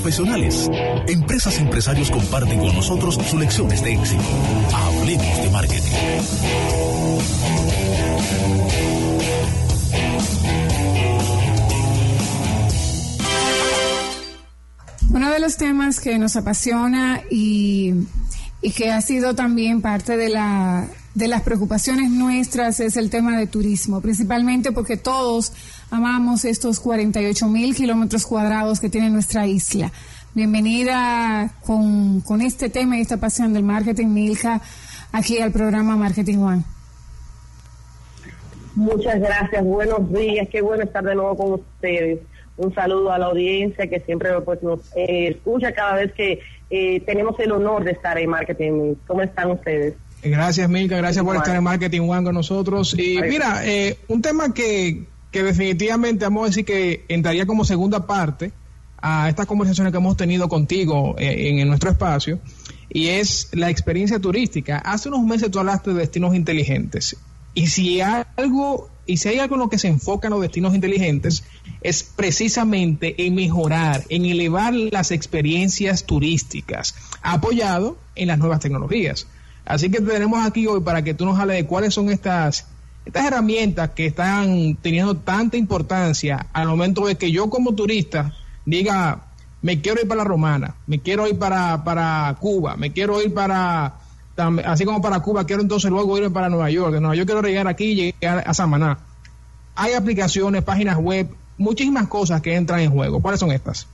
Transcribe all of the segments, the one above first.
profesionales. Empresas y empresarios comparten con nosotros sus lecciones de éxito. Hablemos de marketing. Uno de los temas que nos apasiona y, que ha sido también parte de la de las preocupaciones nuestras es el tema de turismo, principalmente porque todos amamos estos 48 mil kilómetros cuadrados que tiene nuestra isla. Bienvenida con, con este tema y esta pasión del marketing, Milka, aquí al programa Marketing One. Muchas gracias, buenos días, qué bueno estar de nuevo con ustedes. Un saludo a la audiencia que siempre pues, nos eh, escucha cada vez que eh, tenemos el honor de estar en Marketing. ¿Cómo están ustedes? Gracias, Milka. Gracias por estar en Marketing One con nosotros. Y mira, eh, un tema que, que definitivamente vamos a decir que entraría como segunda parte a estas conversaciones que hemos tenido contigo eh, en, nuestro espacio y es la experiencia turística. Hace unos meses tú hablaste de destinos inteligentes y si hay algo y si hay algo en lo que se enfocan los destinos inteligentes es precisamente en mejorar, en elevar las experiencias turísticas, apoyado en las nuevas tecnologías. Así que tenemos aquí hoy para que tú nos hables de cuáles son estas, estas herramientas que están teniendo tanta importancia al momento de que yo como turista diga, me quiero ir para la Romana, me quiero ir para, para Cuba, me quiero ir para, así como para Cuba, quiero entonces luego irme para Nueva York. Nueva York quiero llegar aquí y llegar a Samaná. Hay aplicaciones, páginas web, muchísimas cosas que entran en juego. ¿Cuáles son estas?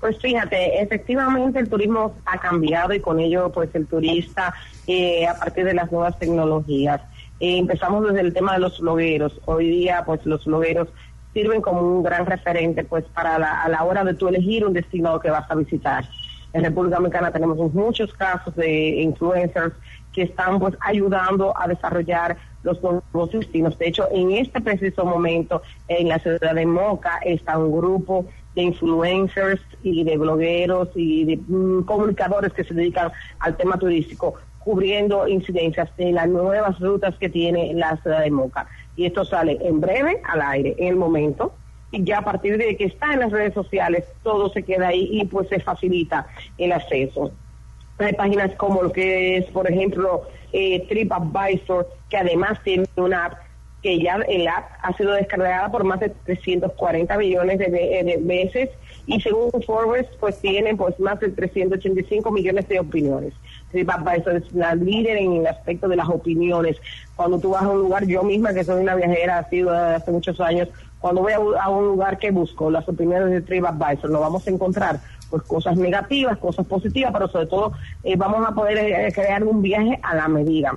Pues fíjate, efectivamente el turismo ha cambiado y con ello pues el turista eh, a partir de las nuevas tecnologías. Eh, empezamos desde el tema de los blogueros. Hoy día pues los blogueros sirven como un gran referente pues para la, a la hora de tú elegir un destino que vas a visitar. En República Dominicana tenemos muchos casos de influencers que están pues ayudando a desarrollar los nuevos destinos. De hecho, en este preciso momento, en la ciudad de Moca, está un grupo de influencers y de blogueros y de mm, comunicadores que se dedican al tema turístico, cubriendo incidencias de las nuevas rutas que tiene la ciudad de Moca. Y esto sale en breve al aire, en el momento, y ya a partir de que está en las redes sociales, todo se queda ahí y pues se facilita el acceso. Hay páginas como lo que es, por ejemplo, eh, TripAdvisor, que además tiene una app que ya el app ha sido descargada por más de 340 millones de, veces y según Forbes pues tienen pues más de 385 millones de opiniones. Es la líder en el aspecto de las opiniones. Cuando tú vas a un lugar, yo misma que soy una viajera, ha sido hace muchos años, cuando voy a, un lugar que busco las opiniones de TripAdvisor, lo vamos a encontrar pues cosas negativas, cosas positivas, pero sobre todo eh, vamos a poder eh, crear un viaje a la medida.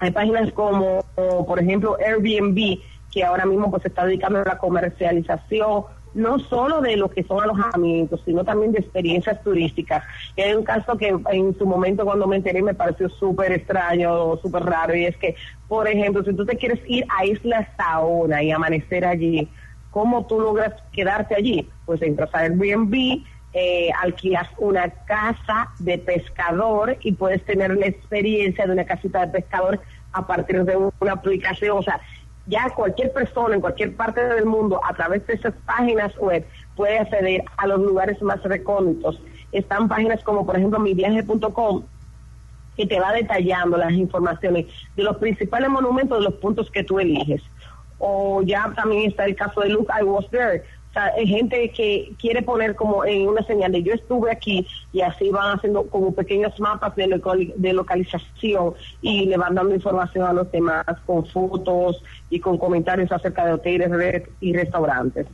Hay páginas como, por ejemplo, Airbnb, que ahora mismo pues se está dedicando a la comercialización no solo de lo que son alojamientos, sino también de experiencias turísticas. Y hay un caso que en su momento cuando me enteré me pareció súper extraño, súper raro, y es que, por ejemplo, si tú te quieres ir a Isla Saona y amanecer allí, ¿cómo tú logras quedarte allí? Pues entras a Airbnb, eh, alquilas una casa de pescador y puedes tener la experiencia de una casita de pescador a partir de una aplicación. O sea, ya cualquier persona en cualquier parte del mundo a través de esas páginas web puede acceder a los lugares más recónditos. Están páginas como por ejemplo miviaje.com que te va detallando las informaciones de los principales monumentos de los puntos que tú eliges. O ya también está el caso de Look, I Was There, o sea, hay gente que quiere poner como en una señal de yo estuve aquí y así van haciendo como pequeños mapas de, de localización y le van dando información a los demás con fotos y con comentarios acerca de hoteles y restaurantes.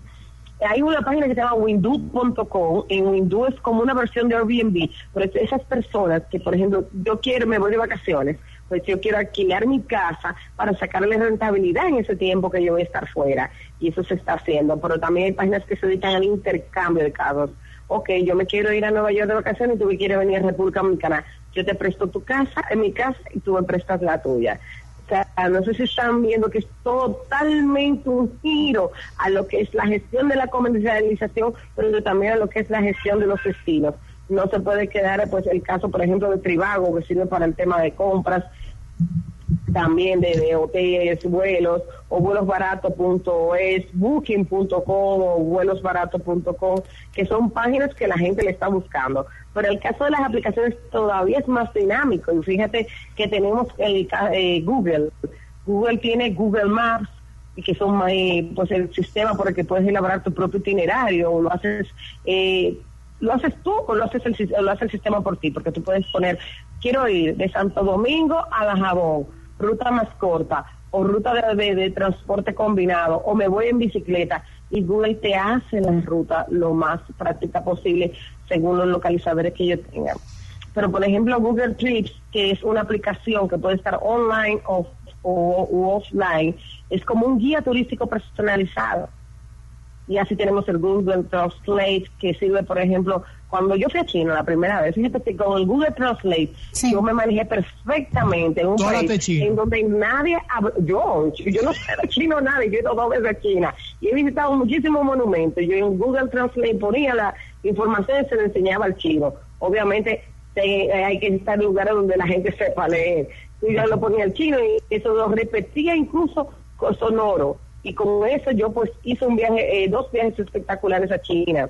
Hay una página que se llama windu.com. En Windu es como una versión de Airbnb, pero esas personas que, por ejemplo, yo quiero, me voy de vacaciones, pues yo quiero alquilar mi casa para sacarle rentabilidad en ese tiempo que yo voy a estar fuera. Y eso se está haciendo. Pero también hay páginas que se dedican al intercambio de casos. Ok, yo me quiero ir a Nueva York de vacaciones y tú me quieres venir a República Dominicana. Yo te presto tu casa en mi casa y tú me prestas la tuya. O sea, no sé si están viendo que es totalmente un giro a lo que es la gestión de la comercialización, pero también a lo que es la gestión de los destinos no se puede quedar pues el caso por ejemplo de Tribago que sirve para el tema de compras también de, hoteles, vuelos, o vuelosbarato.es, booking.com o vuelosbarato.com, que son páginas que la gente le está buscando. Pero el caso de las aplicaciones todavía es más dinámico. Y fíjate que tenemos el eh, Google. Google tiene Google Maps, que son eh, pues el sistema por el que puedes elaborar tu propio itinerario, o lo haces eh, lo haces tú o lo haces el, lo hace el sistema por ti, porque tú puedes poner, quiero ir de Santo Domingo a La Jabón, ruta más corta, o ruta de, de, transporte combinado, o me voy en bicicleta, y Google te hace la ruta lo más práctica posible según los localizadores que yo tenga. Pero, por ejemplo, Google Trips, que es una aplicación que puede estar online o, o offline, es como un guía turístico personalizado y así tenemos el Google Translate que sirve, por ejemplo, cuando yo fui a China la primera vez, fíjate que con el Google Translate yo me manejé perfectamente en un país en donde nadie yo, yo no de chino nada, yo he ido dos veces a China y he visitado muchísimos monumentos, yo en Google Translate ponía la información y se le enseñaba al chino. Obviamente hay que estar en lugares donde la gente sepa leer. Y yo lo ponía al chino y eso lo repetía incluso con sonoro y con eso yo pues hice un viaje, eh, dos viajes espectaculares a China.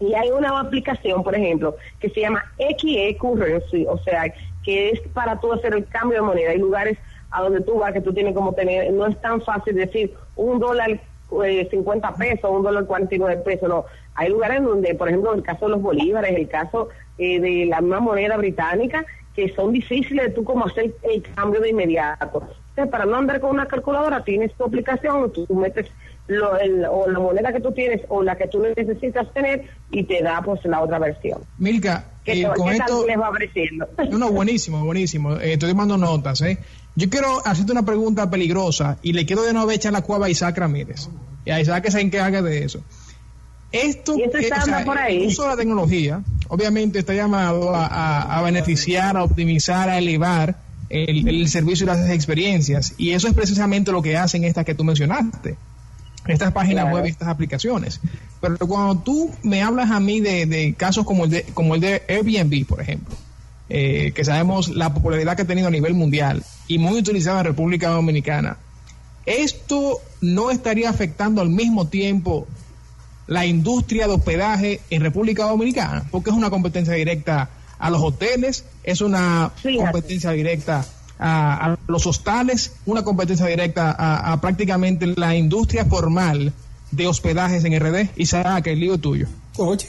Y hay una aplicación, por ejemplo, que se llama XE Currency, o sea, que es para tú hacer el cambio de moneda. Hay lugares a donde tú vas que tú tienes como tener, no es tan fácil decir un dólar eh, 50 pesos, un dólar 49 pesos, no. Hay lugares donde, por ejemplo, el caso de los bolívares, el caso eh, de la misma moneda británica, que son difíciles de tú como hacer el cambio de inmediato para no andar con una calculadora, tienes tu aplicación, tú, metes lo, o la moneda que tú tienes o la que tú necesitas tener y te da pues la otra versión. Milka, eh, con esto les va ofreciendo? No, buenísimo, buenísimo. Eh, estoy tomando notas, ¿eh? Yo quiero hacerte una pregunta peligrosa y le quiero de nuevo echar la cuava a Isaac Ramírez. Y a Isaac que se encargue de eso. Esto, ¿Y por ahí? el uso de la tecnología, obviamente está llamado a, a beneficiar, a optimizar, a elevar el, servicio y las experiencias. Y eso es precisamente lo que hacen estas que tú mencionaste, estas páginas web y estas aplicaciones. Pero cuando tú me hablas a mí de, casos como el de, como el de Airbnb, por ejemplo, eh, que sabemos la popularidad que ha tenido a nivel mundial y muy utilizada en República Dominicana, ¿esto no estaría afectando al mismo tiempo la industria de hospedaje en República Dominicana? Porque es una competencia directa a los hoteles, es una competencia directa a, los hostales, una competencia directa a, prácticamente la industria formal de hospedajes en RD. Y que el lío tuyo. Oye.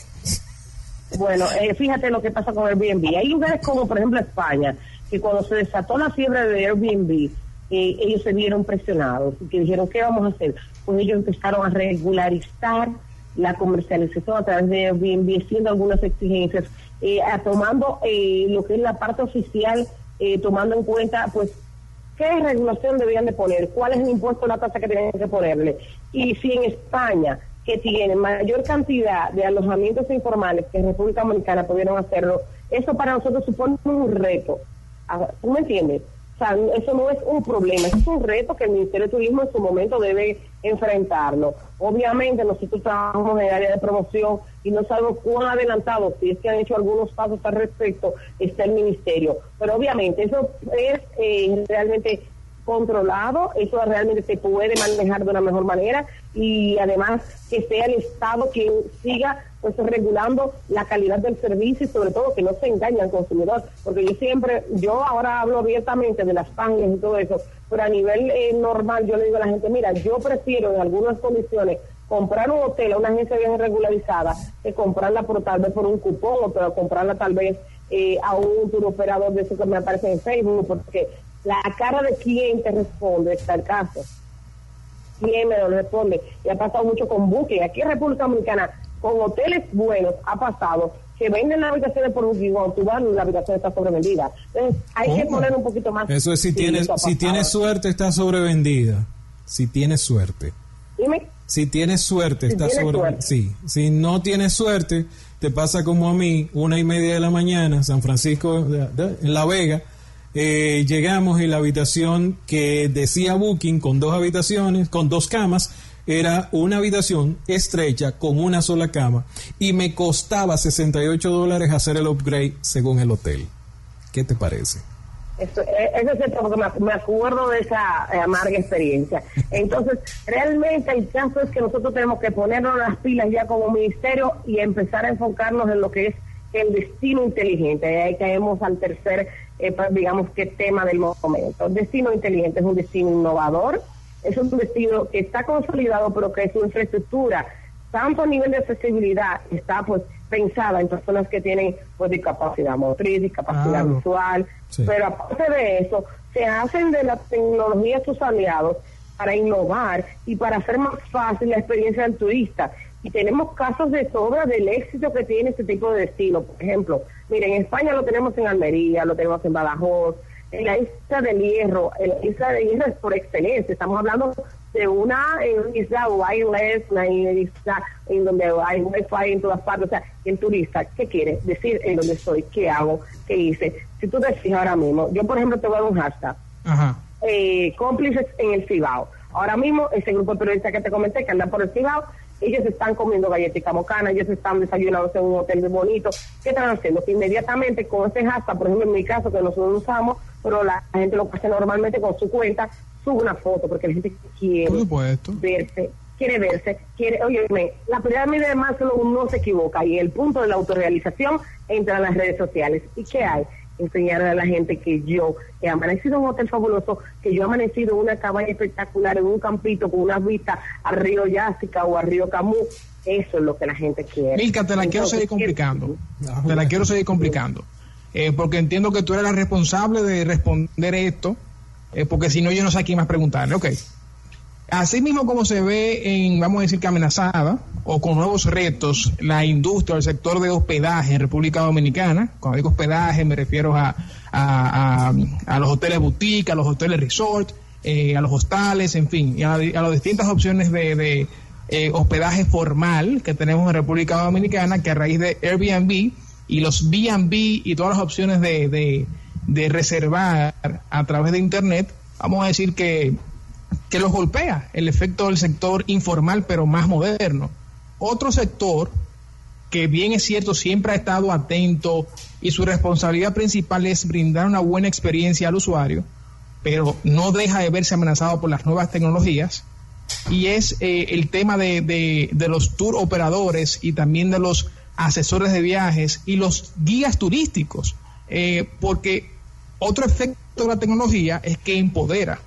Bueno, eh, fíjate lo que pasa con Airbnb. Hay lugares como, por ejemplo, España, que cuando se desató la fiebre de Airbnb, eh, ellos se vieron presionados y que dijeron, ¿qué vamos a hacer? Pues ellos empezaron a regularizar la comercialización a través de Airbnb, haciendo algunas exigencias eh, tomando eh, lo que es la parte oficial, eh, tomando en cuenta, pues, qué regulación debían de poner, cuál es el impuesto la tasa que tienen que ponerle. Y si en España, que tiene mayor cantidad de alojamientos informales que en República Dominicana pudieron hacerlo, eso para nosotros supone un reto. Ah, ¿Tú me entiendes? O sea, eso no es un problema, es un reto que el Ministerio de Turismo en su momento debe enfrentarlo. Obviamente nosotros trabajamos en el área de promoción y no sabemos cuán adelantado, si es que han hecho algunos pasos al respecto, está el Ministerio. Pero obviamente eso es eh, realmente controlado, eso realmente se puede manejar de una mejor manera y además que sea el Estado quien siga pues regulando la calidad del servicio y sobre todo que no se engañe al consumidor, porque yo siempre, yo ahora hablo abiertamente de las pangas y todo eso, pero a nivel eh, normal yo le digo a la gente, mira, yo prefiero en algunas condiciones comprar un hotel a una agencia bien regularizada que comprarla por tal vez por un cupón o pero comprarla tal vez eh, a un tour operador de eso que me aparece en Facebook, porque la cara de quién te responde está el caso. ¿Quién me lo responde? Y ha pasado mucho con Booking. Aquí en República Dominicana con hoteles buenos ha pasado que venden las habitaciones por un gigante, tú vas la habitación está sobrevendida. Entonces, hay que poner un poquito más. Eso es si tienes, si tienes suerte, está sobrevendida. Si tienes suerte. Dime. Si tienes suerte, está sobrevendida. Sí. Si no tienes suerte, te pasa como a mí, una y media de la mañana, San Francisco, en La Vega. Eh, llegamos y la habitación que decía Booking con dos habitaciones, con dos camas, era una habitación estrecha con una sola cama y me costaba 68 dólares hacer el upgrade según el hotel. ¿Qué te parece? Eso, eh, eso es cierto porque me, acuerdo de esa eh, amarga experiencia. Entonces, realmente el caso es que nosotros tenemos que ponernos las pilas ya como ministerio y empezar a enfocarnos en lo que es el destino inteligente. Y ahí caemos al tercer, eh, pues, digamos que tema del momento. El destino inteligente es un destino innovador, es un destino que está consolidado, pero que su infraestructura, tanto a nivel de accesibilidad, está pues pensada en personas que tienen pues discapacidad motriz, discapacidad visual, pero aparte de eso, se hacen de la tecnología sus aliados para innovar y para hacer más fácil la experiencia del turista. Y tenemos casos de sobra del éxito que tiene este tipo de destino. Por ejemplo, miren, en España lo tenemos en Almería, lo tenemos en Badajoz, en la isla del Hierro. En la isla del Hierro es por excelencia. Estamos hablando de una isla wireless, una isla en donde hay wifi en todas partes. O sea, el turista, ¿qué quiere? Decir en dónde estoy, qué hago, qué hice. Si tú te fijas ahora mismo, yo por ejemplo te voy a dar un hashtag. Eh, cómplices en el Cibao. Ahora mismo, ese grupo de periodistas que te comenté que anda por el Cibao, ellos están comiendo galletica mocana, ellos están desayunando en un hotel muy bonito. ¿Qué están haciendo? Que inmediatamente con ese hashtag, por ejemplo en mi caso, que nosotros usamos, pero la gente lo hace normalmente con su cuenta, sube una foto porque la gente quiere verse, quiere verse, quiere, oye, la pirámide de Maslow no se equivoca y el punto de la autorrealización entra en las redes sociales. ¿Y qué hay? Enseñarle a la gente que yo he amanecido en un hotel fabuloso, que yo he amanecido en una cabaña espectacular, en un campito con una vista al río Yásica o al río Camus. Eso es lo que la gente quiere. Milka, te la quiero seguir complicando. Te la quiero seguir complicando. Eh, porque entiendo que tú eres la responsable de responder esto, eh, porque si no, yo no sé a quién más preguntarle. Ok. Así mismo como se ve en, vamos a decir que amenazada o con nuevos retos, la industria, el sector de hospedaje en República Dominicana, cuando digo hospedaje me refiero a, a, los hoteles boutique, a los hoteles resort, eh, a los hostales, en fin, y a, las distintas opciones de, eh, hospedaje formal que tenemos en República Dominicana, que a raíz de Airbnb y los B&B y todas las opciones de, de reservar a través de Internet, vamos a decir que que los golpea, el efecto del sector informal pero más moderno. Otro sector que bien es cierto siempre ha estado atento y su responsabilidad principal es brindar una buena experiencia al usuario, pero no deja de verse amenazado por las nuevas tecnologías, y es eh, el tema de, de, los tour operadores y también de los asesores de viajes y los guías turísticos, eh, porque otro efecto de la tecnología es que empodera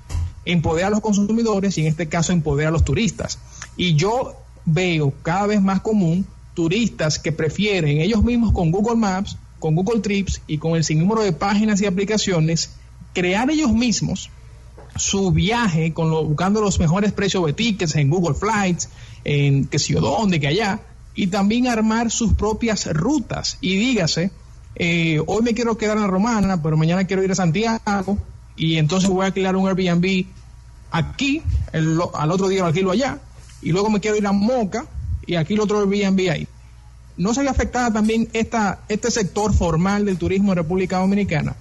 empoderar a los consumidores y en este caso empoderar a los turistas. Y yo veo cada vez más común turistas que prefieren ellos mismos con Google Maps, con Google Trips y con el sinnúmero de páginas y aplicaciones, crear ellos mismos su viaje con lo, buscando los mejores precios de tickets en Google Flights, en que sé yo dónde, que allá, y también armar sus propias rutas. Y dígase, eh, hoy me quiero quedar en la Romana, pero mañana quiero ir a Santiago, y entonces voy a alquilar un Airbnb aquí, al otro día lo alquilo allá, y luego me quiero ir a Moca y el otro Airbnb ahí. ¿No se ve afectada también esta, este sector formal del turismo en República Dominicana?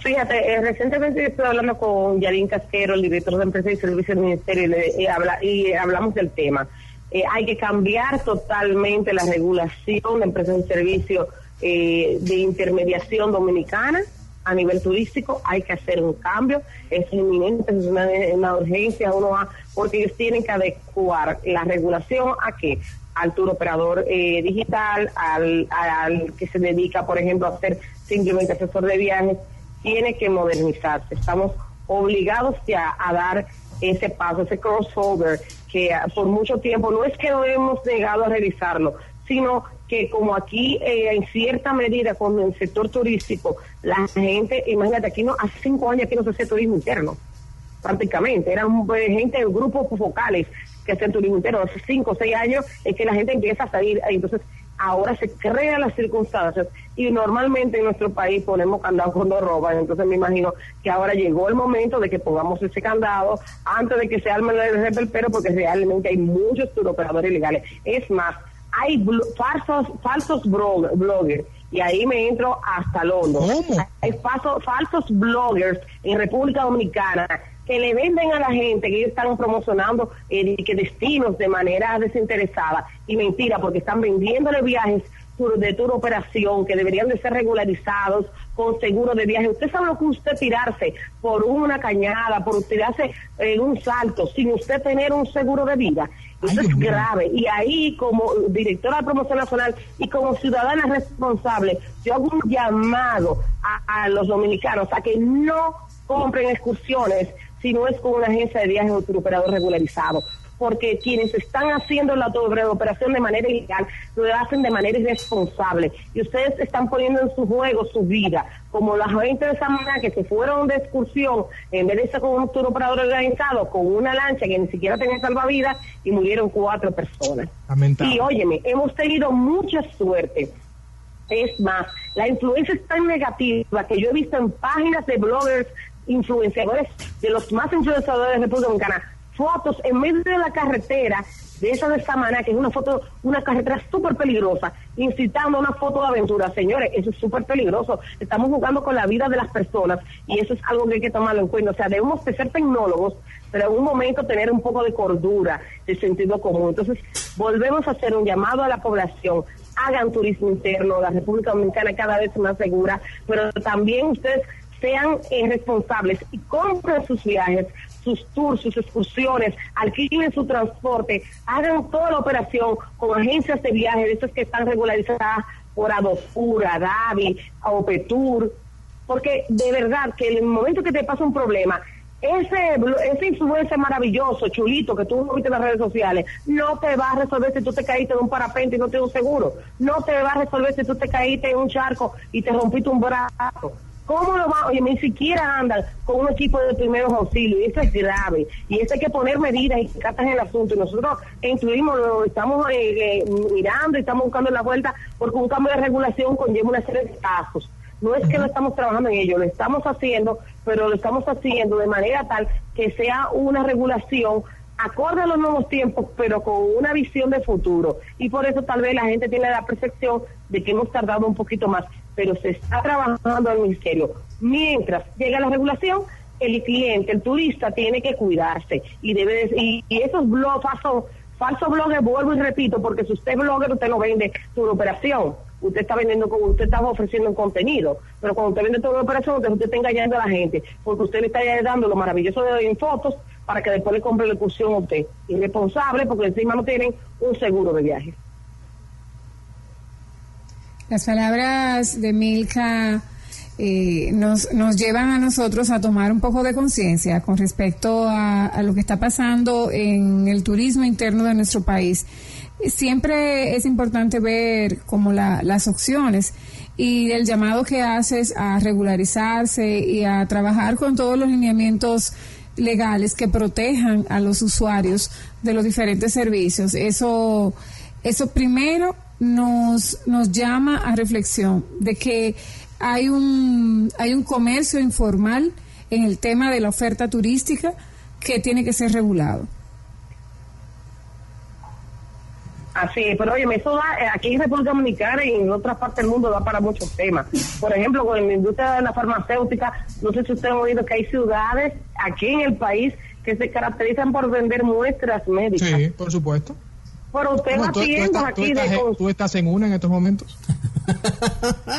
Fíjate, eh, recientemente estoy hablando con Yarín Casquero, el director de Empresa y Servicios del Ministerio, y, le, habla, y hablamos del tema. Eh, hay que cambiar totalmente la regulación de empresas y servicios eh, de intermediación dominicana a nivel turístico hay que hacer un cambio, es inminente, es una, urgencia, uno va, porque ellos tienen que adecuar la regulación a qué? Al tour operador eh, digital, al, al que se dedica, por ejemplo, a ser simplemente asesor de viajes, tiene que modernizarse. Estamos obligados ya a dar ese paso, ese crossover, que por mucho tiempo no es que no hemos llegado a revisarlo, sino que como aquí eh, en cierta medida con el sector turístico, la gente, imagínate, aquí no, hace cinco años aquí no se hace turismo interno, prácticamente, eran pues, gente, grupos focales que hacen turismo interno, hace cinco o seis años es que la gente empieza a salir, entonces ahora se crean las circunstancias y normalmente en nuestro país ponemos candado cuando roban, entonces me imagino que ahora llegó el momento de que pongamos ese candado antes de que se arme el pero porque realmente hay muchos turoperadores ilegales. Es más, hay falsos, falsos bloggers y ahí me entro hasta Londres. Hay falsos, falsos bloggers en República Dominicana que le venden a la gente que ellos están promocionando eh, que destinos de manera desinteresada y mentira porque están vendiéndole viajes de tour operación que deberían de ser regularizados con seguro de viaje. Usted sabe lo que usted tirarse por una cañada, por tirarse en un salto sin usted tener un seguro de vida. Eso es grave. Y ahí, como directora de promoción nacional y como ciudadana responsable, yo hago un llamado a, a los dominicanos a que no compren excursiones si no es con una agencia de viajes o operador regularizado. Porque quienes están haciendo la operación de manera ilegal lo hacen de manera irresponsable. Y ustedes están poniendo en su juego su vida, como la gente de Samaná que se fueron de excursión en vez de estar con un operador organizado, con una lancha que ni siquiera tenía salvavidas y murieron cuatro personas. Y óyeme, hemos tenido mucha suerte. Es más, la influencia es tan negativa que yo he visto en páginas de bloggers, influenciadores, de los más influenciadores de República Dominicana, fotos en medio de la carretera de esa de Samaná, que es una foto, una carretera súper peligrosa, incitando una foto de aventura. Señores, eso es súper peligroso. Estamos jugando con la vida de las personas y eso es algo que hay que tomarlo en cuenta. O sea, debemos de ser tecnólogos, pero en un momento tener un poco de cordura, de sentido común. Entonces, volvemos a hacer un llamado a la población. Hagan turismo interno, la República Dominicana cada vez más segura, pero también ustedes sean eh, responsables y compren sus viajes sus tours, sus excursiones, alquilen su transporte, hagan toda la operación con agencias de viaje, de esas que están regularizadas por Adopura, Davi, Opetur, porque de verdad que en el momento que te pasa un problema, ese, ese influencer maravilloso, chulito, que tú viste en las redes sociales, no te va a resolver si tú te caíste de un parapente y no tienes un seguro. No te va a resolver si tú te caíste en un charco y te rompiste un brazo. ¿Cómo lo va? Oye, ni siquiera andan con un equipo de primeros auxilios, y eso es grave. Y eso hay que poner medidas y cartas en el asunto. Y nosotros incluimos, lo estamos eh, eh, mirando y estamos buscando la vuelta, porque un cambio de regulación conlleva una serie de pasos. No es que no estamos trabajando en ello, lo estamos haciendo, pero lo estamos haciendo de manera tal que sea una regulación acorde a los nuevos tiempos, pero con una visión de futuro. Y por eso tal vez la gente tiene la percepción de que hemos tardado un poquito más pero se está trabajando en el ministerio. Mientras llega la regulación, el cliente, el turista tiene que cuidarse y debe y, esos blogs falsos falsos blogs vuelvo y repito porque si usted es blogger usted no vende su operación. Usted está vendiendo usted está ofreciendo un contenido pero cuando usted vende toda una operación usted, está engañando a la gente porque usted le está dando lo maravilloso de fotos para que después le compre la excursión a usted. Irresponsable porque encima no tienen un seguro de viaje las palabras de Milka eh, nos, nos llevan a nosotros a tomar un poco de conciencia con respecto a, lo que está pasando en el turismo interno de nuestro país. Siempre es importante ver como las opciones y el llamado que haces a regularizarse y a trabajar con todos los lineamientos legales que protejan a los usuarios de los diferentes servicios. Eso, eso primero nos, nos llama a reflexión de que hay un, hay un comercio informal en el tema de la oferta turística que tiene que ser regulado. Así pero oye, eso da, eh, aquí en República Dominicana y en otras partes del mundo da para muchos temas. Por ejemplo, con la industria de la farmacéutica, no sé si ustedes han oído que hay ciudades aquí en el país que se caracterizan por vender muestras médicas. Sí, por supuesto. Pero usted va tiendas aquí estás, de... ¿Tú estás en una en estos momentos?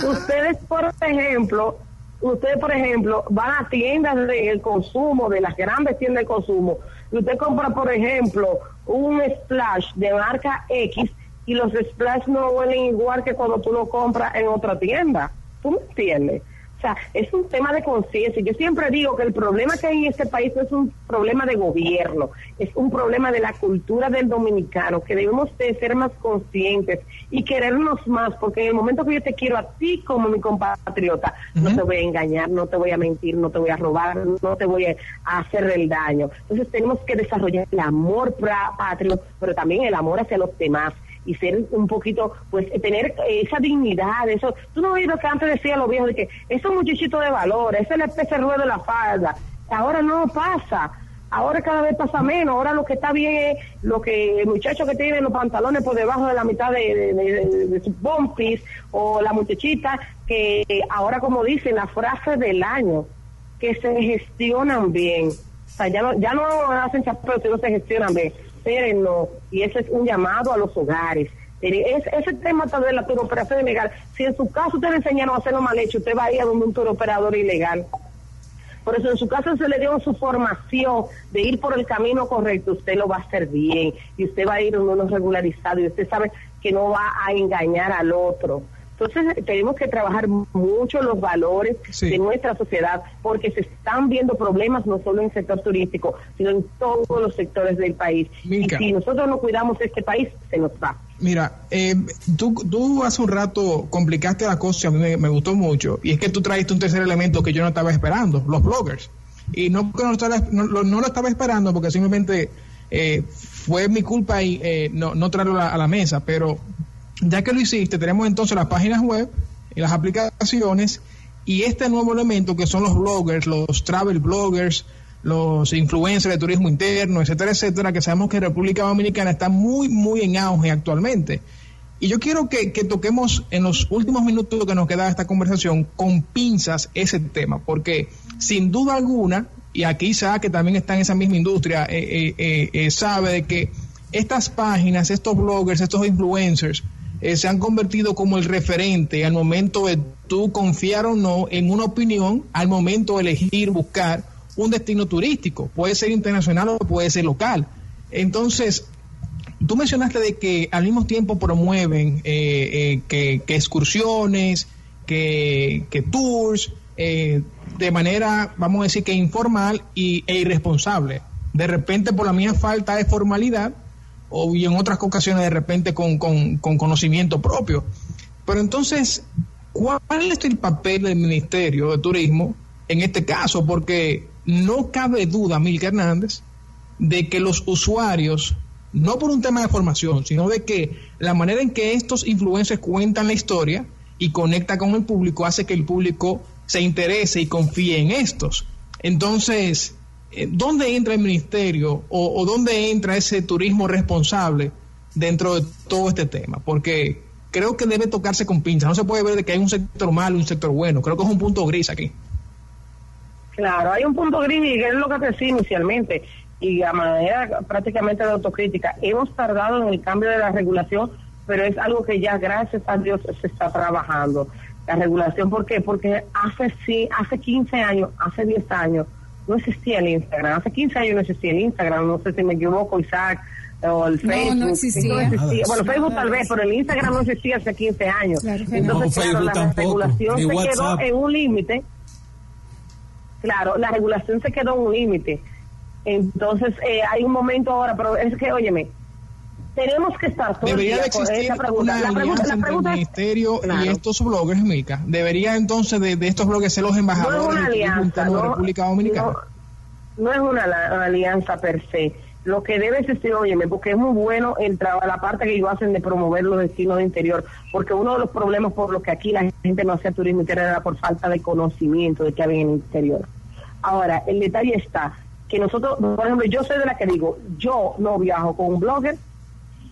ustedes, por ejemplo, ustedes, por ejemplo, van a tiendas de consumo, de las grandes tiendas de consumo, y usted compra, por ejemplo, un splash de marca X y los splash no huelen igual que cuando tú lo compras en otra tienda. ¿Tú me entiendes? O sea, es un tema de conciencia. Yo siempre digo que el problema que hay en este país no es un problema de gobierno, es un problema de la cultura del dominicano, que debemos de ser más conscientes y querernos más, porque en el momento que yo te quiero a ti como mi compatriota, no te voy a engañar, no te voy a mentir, no te voy a robar, no te voy a hacer el daño. Entonces tenemos que desarrollar el amor patrio, pero también el amor hacia los demás y ser un poquito, pues tener esa dignidad, eso. Tú no oído que antes decía los viejos de que es un muchachito de valor, ese es el ruedo de la falda. Ahora no pasa. Ahora cada vez pasa menos. Ahora lo que está bien es lo que el muchacho que tiene los pantalones por debajo de la mitad de, de, sus bompis o la muchachita que ahora como dicen la frase del año que se gestionan bien. O sea, ya no, ya no hacen chapeos, sino se gestionan bien y ese es un llamado a los hogares. ese tema tal de la turoperación ilegal, si en su caso usted le enseñaron a hacerlo mal hecho, usted va a ir a donde un turoperador ilegal. Por eso en su caso se le dio su formación de ir por el camino correcto, usted lo va a hacer bien y usted va a ir donde uno regularizado y usted sabe que no va a engañar al otro. Entonces tenemos que trabajar mucho los valores de nuestra sociedad porque se están viendo problemas no solo en el sector turístico, sino en todos los sectores del país. Y si nosotros no cuidamos este país, se nos va. Mira, eh, tú, tú hace un rato complicaste la cosa y a mí me, gustó mucho. Y es que tú trajiste un tercer elemento que yo no estaba esperando, los bloggers. Y no no, lo estaba esperando porque simplemente eh, fue mi culpa y eh, no, no traerlo a la mesa, pero ya que lo hiciste, tenemos entonces las páginas web y las aplicaciones y este nuevo elemento que son los bloggers, los travel bloggers, los influencers de turismo interno, etcétera, etcétera, que sabemos que República Dominicana está muy, muy en auge actualmente. Y yo quiero que, toquemos en los últimos minutos que nos queda de esta conversación con pinzas ese tema, porque sin duda alguna, y aquí Isaac, que también está en esa misma industria, eh, eh, eh, sabe de que estas páginas, estos bloggers, estos influencers, eh, se han convertido como el referente al momento de tú confiar o no en una opinión, al momento de elegir, buscar un destino turístico. Puede ser internacional o puede ser local. Entonces, tú mencionaste de que al mismo tiempo promueven eh, eh, que, excursiones, que, tours, de manera, vamos a decir que informal y, e irresponsable. De repente, por la mía falta de formalidad, o y en otras ocasiones de repente con, conocimiento propio. Pero entonces, ¿cuál es el papel del Ministerio de Turismo en este caso? Porque no cabe duda, Milka Hernández, de que los usuarios, no por un tema de formación, sino de que la manera en que estos influencers cuentan la historia y conecta con el público hace que el público se interese y confíe en estos. Entonces, ¿dónde entra el ministerio o, dónde entra ese turismo responsable dentro de todo este tema? Porque creo que debe tocarse con pinza. No se puede ver de que hay un sector malo y un sector bueno. Creo que es un punto gris aquí. Claro, hay un punto gris y es lo que decía inicialmente. Y a manera prácticamente de autocrítica, hemos tardado en el cambio de la regulación, pero es algo que ya gracias a Dios se está trabajando. La regulación, ¿por qué? Porque hace, sí, hace 15 años, hace 10 años, no existía el Instagram. Hace 15 años no existía el Instagram, no sé si me equivoco, Isaac, o el Facebook. No, existía. Bueno, Facebook tal vez, pero el Instagram no existía hace 15 años. Entonces, claro, la regulación se quedó en un límite. Claro, la regulación se quedó en un límite. Entonces, eh, hay un momento ahora, pero es que, óyeme, tenemos que estar todo Debería de existir una la pregunta, la entre el ministerio y estos bloggers, Mica. Debería entonces de, estos bloggers ser los embajadores no es una alianza, de la República Dominicana. No, es una, alianza per se. Lo que debe existir, óyeme, porque es muy bueno el trabajo, la parte que ellos hacen de promover los destinos de interior, porque uno de los problemas por los que aquí la gente no hacía turismo interior era por falta de conocimiento de que había en el interior. Ahora, el detalle está que nosotros, por ejemplo, yo soy de la que digo, yo no viajo con un blogger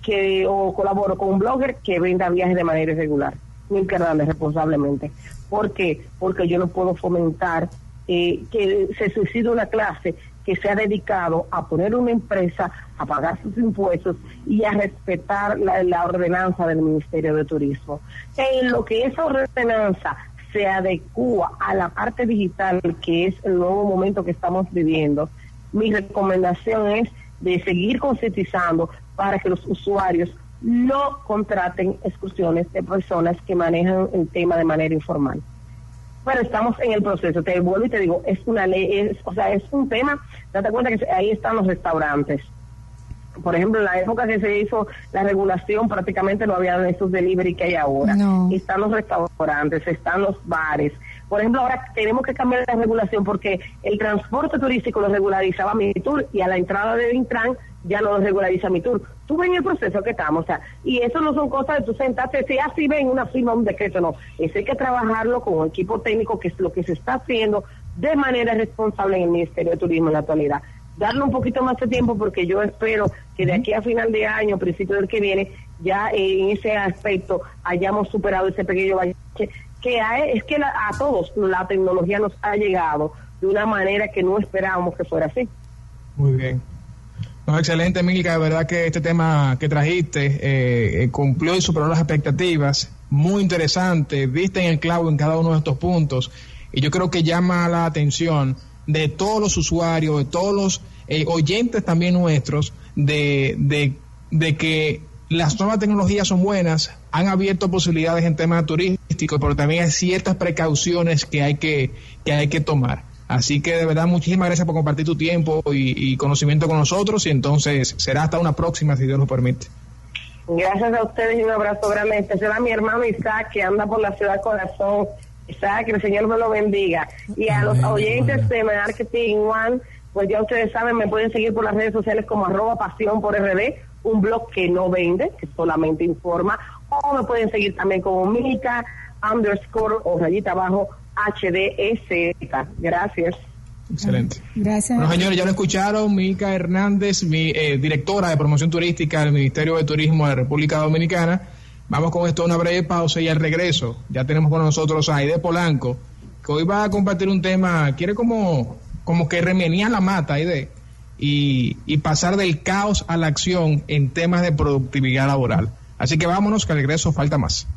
que o colaboro con un blogger que venda viajes de manera irregular, Milka Hernández responsablemente. ¿Por qué? Porque yo no puedo fomentar eh, que se suicide una clase que se ha dedicado a poner una empresa, a pagar sus impuestos y a respetar la, ordenanza del Ministerio de Turismo. En lo que esa ordenanza se adecua a la parte digital, que es el nuevo momento que estamos viviendo, mi recomendación es de seguir concientizando para que los usuarios no contraten excursiones de personas que manejan el tema de manera informal. Pero estamos en el proceso, te vuelvo y te digo, es una ley, o sea, es un tema, date cuenta que ahí están los restaurantes. Por ejemplo, en la época que se hizo la regulación prácticamente no había estos delivery que hay ahora. Están los restaurantes, están los bares, por ejemplo, ahora tenemos que cambiar la regulación porque el transporte turístico lo regularizaba tour y a la entrada de Intran ya no regulariza tour. Tú ven el proceso que estamos, o sea, y eso no son cosas de tú sentarte, si así ven una firma, un decreto, no. Eso hay que trabajarlo con un equipo técnico, que es lo que se está haciendo de manera responsable en el Ministerio de Turismo en la actualidad. Darle un poquito más de tiempo porque yo espero que de aquí a final de año, principio del que viene, ya en ese aspecto hayamos superado ese pequeño valle que es que a todos la tecnología nos ha llegado de una manera que no esperábamos que fuera así. Muy bien. Excelente, Milka. De verdad que este tema que trajiste eh, eh, cumplió y superó las expectativas. Muy interesante. Viste en el clavo en cada uno de estos puntos. Y yo creo que llama la atención de todos los usuarios, de todos los eh, oyentes también nuestros, de, de, de que las nuevas tecnologías son buenas, han abierto posibilidades en temas turísticos, pero también hay ciertas precauciones que hay que, que hay que tomar. Así que de verdad muchísimas gracias por compartir tu tiempo y, conocimiento con nosotros y entonces será hasta una próxima si Dios lo permite. Gracias a ustedes y un abrazo grande. Este será mi hermano Isaac que anda por la ciudad corazón. Isaac, que el Señor me lo bendiga. Y a los oyentes de Marketing One, pues ya ustedes saben, me pueden seguir por las redes sociales como arroba pasión por RD, un blog que no vende, que solamente informa, o me pueden seguir también como Mica underscore o rayita abajo HDS. Gracias. Excelente. Gracias. Bueno, señores, ya lo escucharon. Mica Hernández, mi eh, directora de promoción turística del Ministerio de Turismo de la República Dominicana. Vamos con esto una breve pausa y al regreso ya tenemos con nosotros a Aide Polanco, que hoy va a compartir un tema, quiere como, como que remenía la mata, Aide, y, y pasar del caos a la acción en temas de productividad laboral. Así que vámonos, que al regreso falta más.